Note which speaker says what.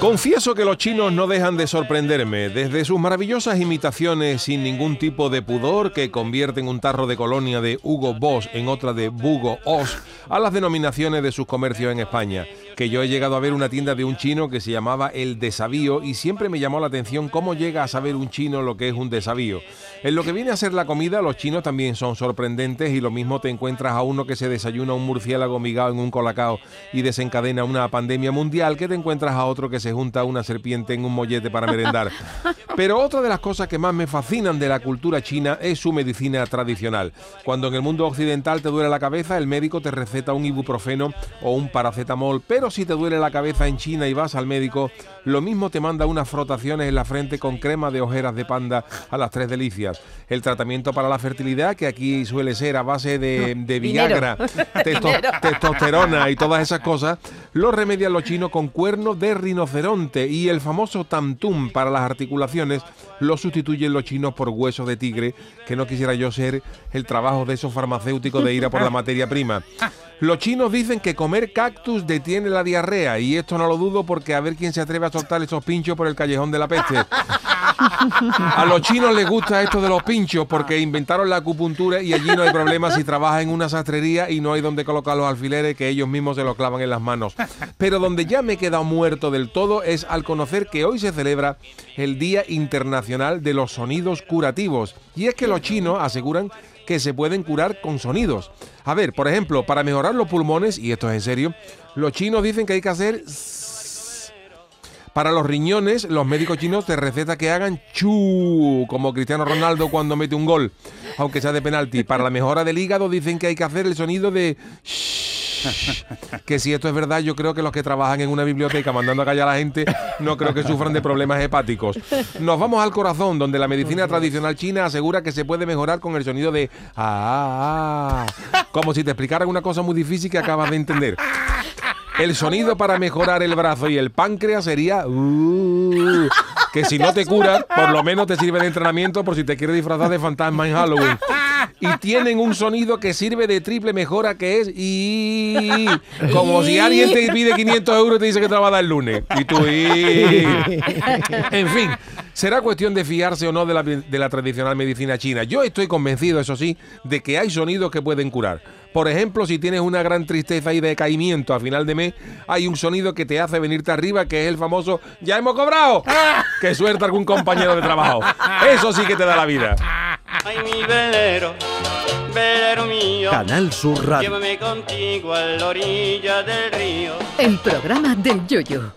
Speaker 1: Confieso que los chinos no dejan de sorprenderme, desde sus maravillosas imitaciones sin ningún tipo de pudor que convierten un tarro de colonia de Hugo Boss en otra de Bugo Os, a las denominaciones de sus comercios en España que yo he llegado a ver una tienda de un chino que se llamaba El Desavío y siempre me llamó la atención cómo llega a saber un chino lo que es un desavío. En lo que viene a ser la comida, los chinos también son sorprendentes y lo mismo te encuentras a uno que se desayuna un murciélago migado en un colacao y desencadena una pandemia mundial que te encuentras a otro que se junta una serpiente en un mollete para merendar. Pero otra de las cosas que más me fascinan de la cultura china es su medicina tradicional. Cuando en el mundo occidental te duele la cabeza, el médico te receta un ibuprofeno o un paracetamol, pero si te duele la cabeza en China y vas al médico, lo mismo te manda unas frotaciones en la frente con crema de ojeras de panda a las tres delicias. El tratamiento para la fertilidad, que aquí suele ser a base de, Viagra, testosterona y todas esas cosas, lo remedian los chinos con cuernos de rinoceronte y el famoso tamtum para las articulaciones lo sustituyen los chinos por huesos de tigre, que no quisiera yo ser el trabajo de esos farmacéuticos de ir a por la materia prima. Los chinos dicen que comer cactus detiene la diarrea y esto no lo dudo porque a ver quién se atreve a soltar esos pinchos por el callejón de la peste. A los chinos les gusta esto de los pinchos porque inventaron la acupuntura y allí no hay problema si trabajas en una sastrería y no hay donde colocar los alfileres que ellos mismos se los clavan en las manos. Pero donde ya me he quedado muerto del todo es al conocer que hoy se celebra el Día Internacional de los Sonidos Curativos. Y es que los chinos aseguran que se pueden curar con sonidos. A ver, por ejemplo, para mejorar los pulmones, y esto es en serio, los chinos dicen que hay que hacer... Para los riñones, los médicos chinos te recetan que hagan chu, como Cristiano Ronaldo cuando mete un gol, aunque sea de penalti. Para la mejora del hígado dicen que hay que hacer el sonido de que si esto es verdad, yo creo que los que trabajan en una biblioteca mandando a callar a la gente no creo que sufran de problemas hepáticos. Nos vamos al corazón, donde la medicina tradicional china asegura que se puede mejorar con el sonido de ah, como si te explicaran una cosa muy difícil que acabas de entender. El sonido para mejorar el brazo y el páncreas sería uh, que si no te cura, por lo menos te sirve de entrenamiento por si te quieres disfrazar de fantasma en Halloween. Y tienen un sonido que sirve de triple mejora que es y como si alguien te pide 500 euros y te dice que te va a dar el lunes. Y tú y en fin será cuestión de fiarse o no de la, de la tradicional medicina china yo estoy convencido eso sí de que hay sonidos que pueden curar por ejemplo, si tienes una gran tristeza y decaimiento a final de mes, hay un sonido que te hace venirte arriba, que es el famoso ¡Ya hemos cobrado! Que suelta algún compañero de trabajo. Eso sí que te da la vida.
Speaker 2: Ay, mi velero, velero mío.
Speaker 3: Canal Sur Radio.
Speaker 2: Llévame contigo a la orilla del río.
Speaker 3: El programa del yoyo.